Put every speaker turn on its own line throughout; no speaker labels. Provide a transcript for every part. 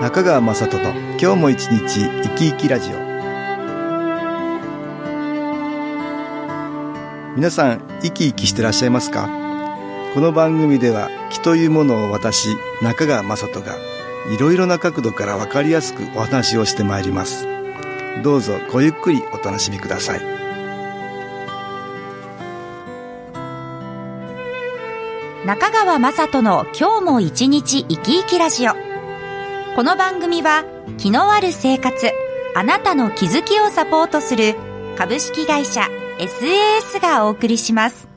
中川雅人の今日も一日生き生きラジオ。皆さん生き生きしてらっしゃいますか？この番組では気というものを私中川雅人がいろいろな角度からわかりやすくお話をしてまいります。どうぞごゆっくりお楽しみください。
中川雅人の今日も一日生き生きラジオ。この番組は気のある生活あなたの気づきをサポートする株式会社 SAS がお送りします。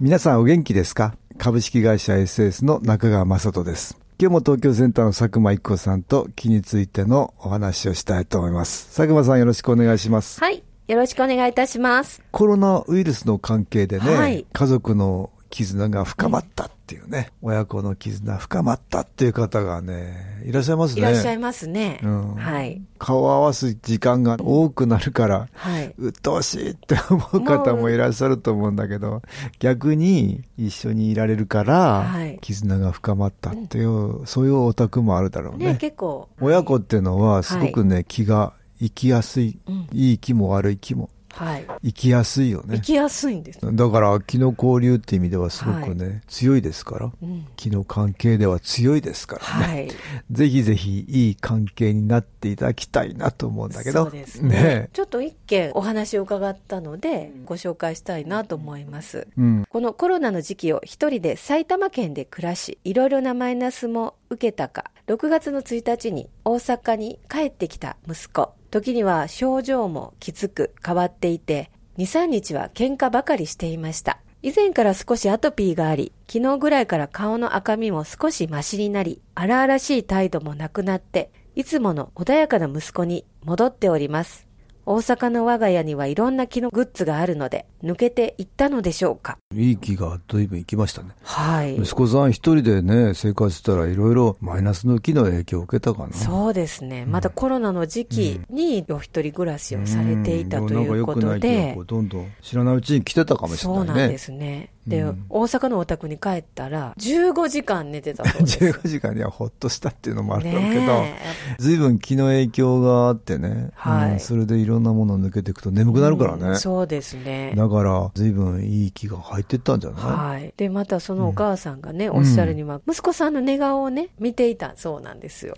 皆さんお元気ですか？株式会社 SAS の中川雅人です。今日も東京センターの佐久間一子さんと気についてのお話をしたいと思います。佐久間さんよろしくお願いします。
はいよろしくお願いいたします。
コロナウイルスの関係でね、
はい。
家族の絆が深まったっていうね、親子の絆深まったっていう方がね、いらっしゃいますね。
いらっしゃいますね、
うん。
はい。
顔を合わす時間が多くなるから、
はい。
鬱陶しいって思う方もいらっしゃると思うんだけど、逆に一緒にいられるから
はい、
絆が深まったっていう、そういうお宅もあるだろうね。
ね結構。
親子っていうのはすごくね、気が生きやすい、
うん。
いい気も悪い気も
はい
生きやすいよね
行。きやすいんです、
だから気の交流って意味ではすごくね、強いですから。
うん
気の関係では強いですからね。
はい
ぜひぜひいい関係になっていただきたいなと思うんだけど。
そうですねちょっと一件お話を伺ったのでご紹介したいなと思います
うん。
このコロナの時期を一人で埼玉県で暮らし、いろいろなマイナスも受けたか、6月の1日に大阪に帰ってきた息子。時には症状もきつく変わっていて、2、3日は喧嘩ばかりしていました。以前から少しアトピーがあり、昨日ぐらいから顔の赤みも少しマシになり、荒々しい態度もなくなって、いつもの穏やかな息子に戻っております。大阪の我が家にはいろんな木のグッズがあるので、抜けていったのでしょうか？
いい気が随分いきましたね。
はい。
息子さん一人でね、生活したらいろいろマイナスの気の影響を受けたかな。
そうですね。またコロナの時期にお一人暮らしをされていたというこ
んなんか良くないどんどん知らないうちに来てたかもしれ
そ
ないね。
うなんですね。で、
うん
大阪のお宅に帰ったら、15時間寝てたそうです。
15時間にはほっとしたっていうのもあるだろうけど、
ね
随分気の影響があってね、
はい
うんそれでいろんなもの抜けていくと眠くなるから
うん
ね。
そうですね。
だから、随分いい気が入ってったんじゃない、
はい。で、またそのお母さんがね、おっしゃるには、息子さんの寝顔をね、見ていたそうなんですよ。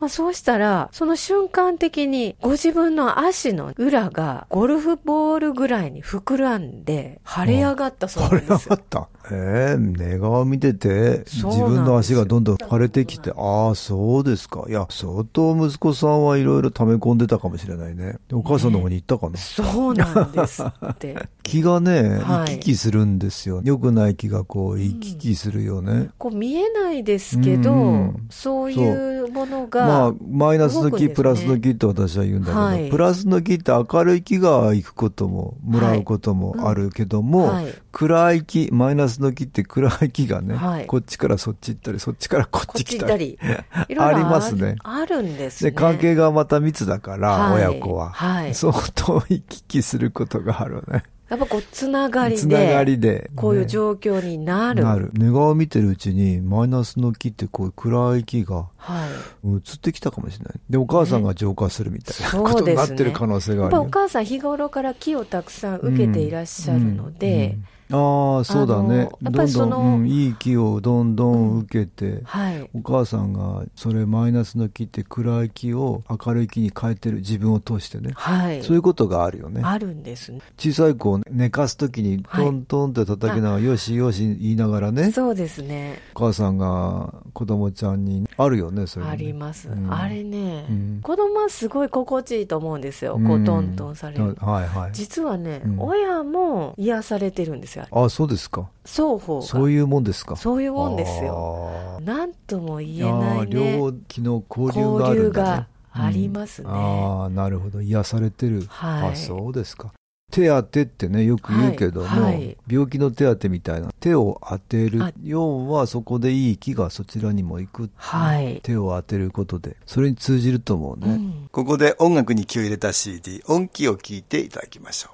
まあそうしたら、その瞬間的にご自分の足の裏がゴルフボールぐらいに膨らんで腫れ上がったそうなんですよ。
ええ寝顔見てて、自分の足がどんどん腫れてきて、ああ、そうですか。いや、相当息子さんはいろいろ溜め込んでたかもしれないね。お母さんの方に行ったかな？
そうなんですって。
気がね、
はい
行き来するんですよ。良くない気がこう、行き来するよね。
こう見えないですけど、
うん
そういうものが、
まあ、マイナスの気、プラスの気って私は言うんだけど、
はい
プラスの気って明るい気が行くことも、もらうこともあるけども、
はい
暗い気、マイナスの気って暗い気がね、
はい
こっちからそっち行ったり、そっちからこっち来たり。ありますね
あるんです
で、
ね。
関係がまた密だから、
はい
親子は。
はい
相当行き来することがあるね。
やっぱこう、つながりで、
つながりで。
こういう
ね
状況になる。
なる。寝顔を見てるうちに、マイナスの気ってこう暗い気が
はい。
移ってきたかもしれない。で、お母さんが浄化するみたいなことになってる可能性が
やっぱお
あるよ。
母さん日頃から気をたくさん受けていらっしゃるので、
うんああ、そうだね。
やっぱ
どんどん、
りその
うんいい気をどんどん受けて、
はい。
お母さんがそれマイナスの気って暗い気を明るい気に変えてる自分を通してね。
はい。
そういうことがあるよね。
あるんですね。
小さい子を寝かすときに
はい
トントンって叩きながら、よしよし言いながらね、
そうですね。
お母さんが子供ちゃんに、あるよね、それ、ね。
あります。
うん
あれね、
うん
子供はすごい心地いいと思うんですよ。
うん
こうトントンされる。
はいはい。
実はね、
うん
親も癒されてるんですよ。
あ、そうですか。
双方が。
そういうもんですか。
そういうもんですよ。
よ
なんとも言えないね。
両気の交流があるんだ、ね。
ありますね
うんああ、なるほど。癒されてる。
はい
あ、そうですか。手当てってね、よく言うけども、
はいはい
病気の手当てみたいな、手を当てる
あ。
要はそこでいい気がそちらにも行く。
はい。
手を当てることで、それに通じると思うね。
うん
ここで音楽に気を入れた CD、音気を聞いていただきましょう。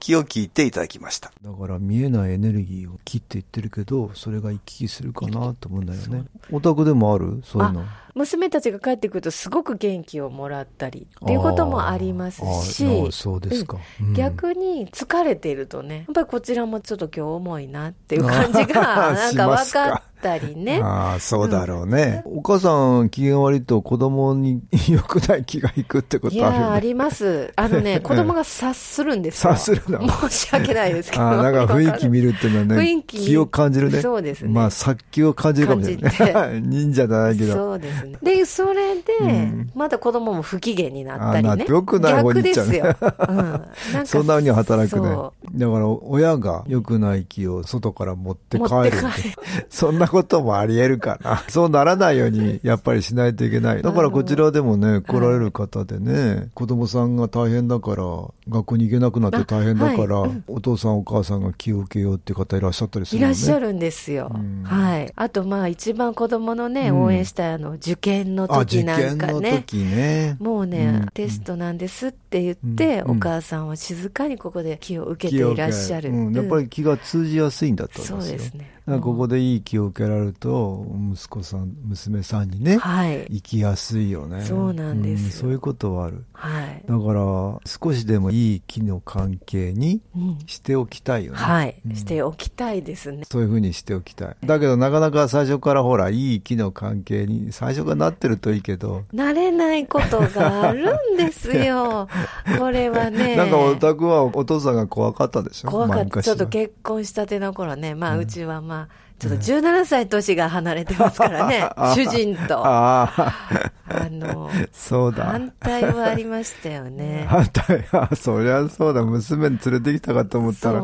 気を聞いていただきました。
だから見えないエネルギーを木って言ってるけど、それが行き来するかなと思うんだよね。お宅でもある？そういうの。
娘たちが帰ってくるとすごく元気をもらったりっていうこともありますし
ーそうですか。うん
逆に疲れているとね、やっぱりこちらもちょっと今日重いなっていう感じが、なん
し
か分
か
ったりね。
ああ、そうだろうね。お母さん、機嫌悪いと子供に良くない気がいくってことあるよね。
あります。あのね、子供が察するんですよ。
察するの？
申し訳ないですけど。
ああ、なんか雰囲気見るっていうのはね、
雰囲気
気を感じるね。
そうですね
まあ、殺気を感じるかもしれない。忍者じゃないけど。
そうですね。で、それで、
うん
まだ子供も不機嫌になったりね。
あな良くない方に行っちゃうね
逆ですよ。うん。なんか
そんな風に働くね。
そ
だから、親が良くない気を外から持って帰る
持って帰る
そんなこともあり得るかな。そうならないように、やっぱりしないといけない。だからこちらでもね、来られる方でね、子供さんが大変だから、学校に行けなくなって大変だから、お父さんお母さんが気を受けようっていう方いらっしゃったりするのね。
いらっしゃるんですよ。
うん
はい。あと、まあ、一番子供のね、
うん
応援したいあの、受験の時なん
験の
かね。
時ね。
もうね、
うん
テストなんですって言って、
うん
お母さんは静かにここで気を受けていらっしゃる。
うん、やっぱり気が通じやすいんだと
そう
思いますよ。
ですね。
ここでいい気を受けられると、息子さん、娘さんにね、
はい。
生きやすいよね。
そうなんですよ
うんそういうことはある。
はい。
だから、少しでもいい気の関係に
うん
しておきたいよね。
はい。
うん
しておきたいですね。
そういうふうにしておきたい。だけど、なかなか最初からほら、いい気の関係に、最初からなってるといいけど、
慣れないことがあるんですよ。これはね。
なんかお宅はお父さんが怖かったでしょ？
怖かった。ちょっと結婚したての頃ね。まあ、うちはまあ、ちょっと17歳年が離れてますからね。主人と。あの、
そうだ。
反対はありましたよね。
反対、あ、そりゃそうだ。娘に連れてきたかと思ったら。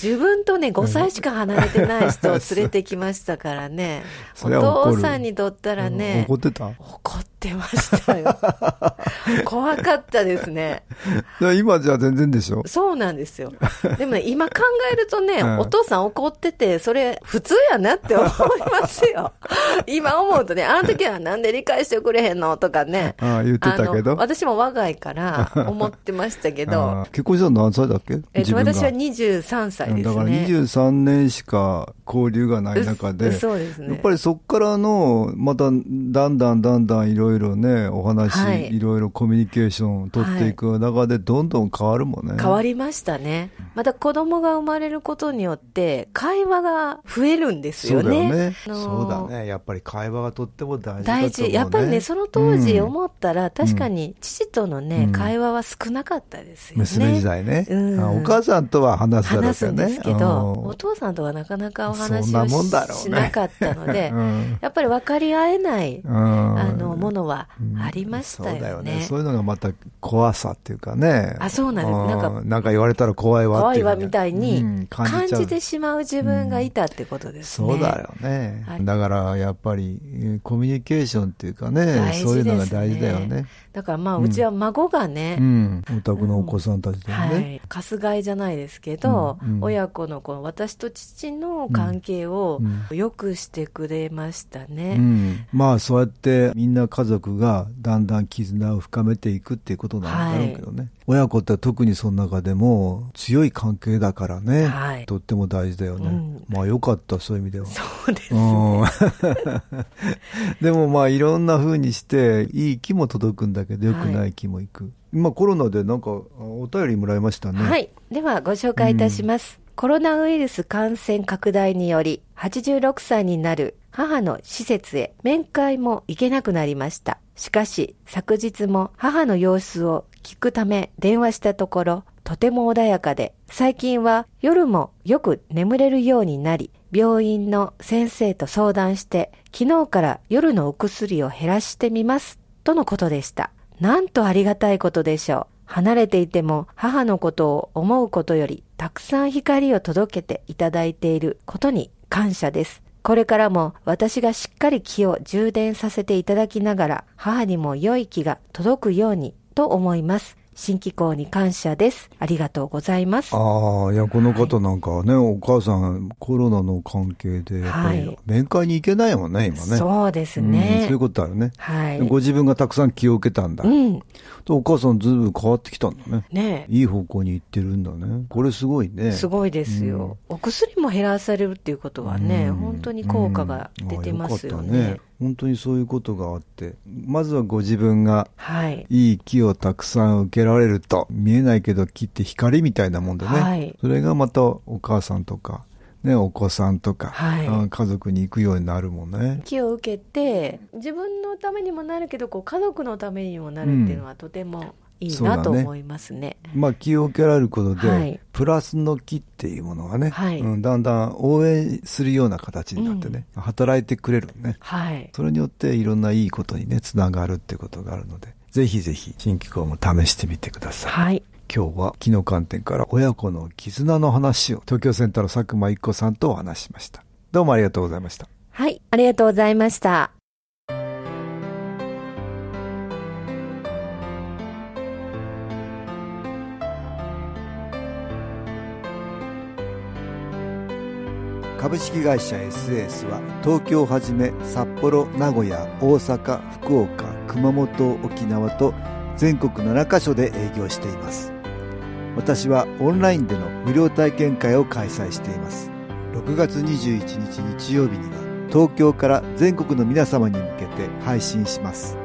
自分とね、5歳しか離れてない人を連れてきましたからね。お父さんにとったらね、
怒ってた？
怒ってましたよ。怖かったですね。
今じゃ全然でしょ？
そうなんですよ。でもね、今考えるとね、
うん
お父さん怒ってて、それ普通やなって思いますよ。今思うとね、あの時はなんで理解してくれへんのとかね。
ああ言ってたけど
私も我が家から思ってましたけ
あ
ど、
あ結婚したの何歳だっけ？
えっと、私は23歳ですね。
だから23年しか交流がない中で、
うそうですね。
やっぱりそこからの、また、だんだんだんだんいろいろね、お話、
はい
い、ろいろコミュニケーションを取っていく中で、どんどん変わるもんね。
変わりましたね。また子供が生まれることによって、会話が増えるんです
そうだ
よね。
よね。
あの
そうだね。やっぱり会話がとっても大事だと思う、ね。
大事。やっぱりね、その当時
うん
思ったら、確かに父とのね、
うん
会話は少なかったですよね。
娘時代ね、
うん
あお母さんとは話すだろう
話すん
けどね。
ですけど、
うん
お父さんとはなかなか話を
なもんだろうね
しなかったので
う、ん
やっぱり分かり合えない、
うん
あの、ものはありました
そうだよね。
よね。
そういうのがまた怖さっていうかね。
あそうなんです
う
なんか
なんか言われたら怖いわっていうね
怖いわみたいに
うん
感じてしまう自分がいたってことですね。
そうだよね、
はい
だからやっぱりえーコミュニケーションっていうかね
ね
そういうのが大事だよね。
だからまあ、うちは孫がね、
うん。お宅のお子さんたちだよ
は
ね。
い。かすがいじゃないですけど、親子のこの私と父の関係を
う
良くしてくれました
う
ね。
ん。まあそうやってみんな家族がだんだん絆を深めていくっていうことなんだろうけどね。親子って特にその中でも強い関係だからね。
はい
とっても大事だよね。
うん
まあよかった、そういう意味では。
そうです。
うん でもまあいろんな風にしていい気も届くんだけど良くない気もいく、まあコロナでなんかあお便りもらいましたね
はい。ではご紹介いたします。コロナウイルス感染拡大により、86歳になる母の施設へ面会も行けなくなりました。しかし、昨日も母の様子を聞くため電話したところ、とても穏やかで、最近は夜もよく眠れるようになり、病院の先生と相談して、昨日から夜のお薬を減らしてみます、とのことでした。なんとありがたいことでしょう。離れていても母のことを思うことよりたくさん光を届けていただいていることに感謝です。これからも私がしっかり気を充電させていただきながら母にも良い気が届くようにと思います。新機構に感謝です。ありがとうございます。
ああ、いや、この方なんかはね、お母さんコロナの関係で、やっぱり
はい
面会に行けないもんね、今ね。
そうです
うん
ね。
そういうことあるね。
はい。
ご自分がたくさん気を受けたんだ。
うん。
とお母さんずいぶん変わってきたんだね。
ね
いい方向に行ってるんだね。これすごいね。
すごいですよ。お薬も減らされるっていうことはね、
うん
本当に効果が出てますよね
かった。本当にそういうことがあって、まずはご自分が
はい。
いい木をたくさん受けられると、見えないけど木って光みたいなもんでね。
はい
それがまたお母さんとか、ね、お子さんとか、
はい
うん家族に行くようになるもんね。
気を受けて、自分のためにもなるけど、こう家族のためにもなるっていうのはとてもいいなと思いますね。
まあ気を受けられることで、
はい
プラスの木っていうものがね、
はい
うん、だんだん応援するような形になってね、働いてくれるね。
はい。
それによっていろんないいことにね、つながるってことがあるので、ぜひぜひ新機構も試してみてください。
はい。
今日は木の観点から親子の絆の話を東京センターの佐久間一子さんとお話ししました。どうもありがとうございました。
はい。ありがとうございました。
株式会社 SS は東京をはじめ札幌名古屋大阪福岡熊本沖縄と全国7カ所で営業しています。私はオンラインでの無料体験会を開催しています。6月21日日曜日には東京から全国の皆様に向けて配信します。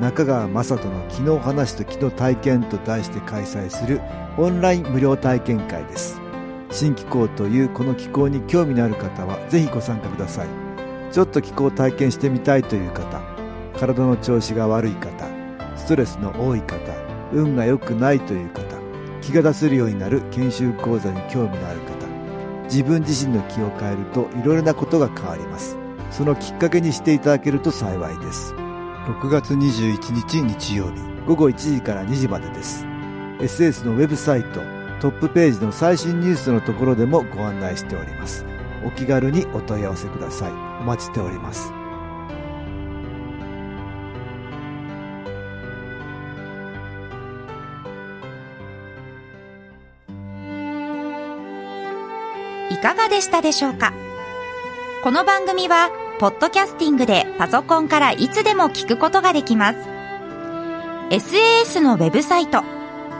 中川雅人の「昨日話と昨日体験」と題して開催するオンライン無料体験会です。新気候というこの気候に興味のある方はぜひご参加ください。ちょっと気候を体験してみたいという方体の調子が悪い方ストレスの多い方運が良くないという方気が出せるようになる研修講座に興味のある方自分自身の気を変えるといろいろなことが変わります。そのきっかけにしていただけると幸いです。6月21日日曜日午後1時から2時までです。SS のウェブサイトトップページの最新ニュースのところでもご案内しております。お気軽にお問い合わせください。お待ちしております。
いかがでしたでしょうか？この番組は、ポッドキャスティングでパソコンからいつでも聞くことができます。SAS のウェブサイト、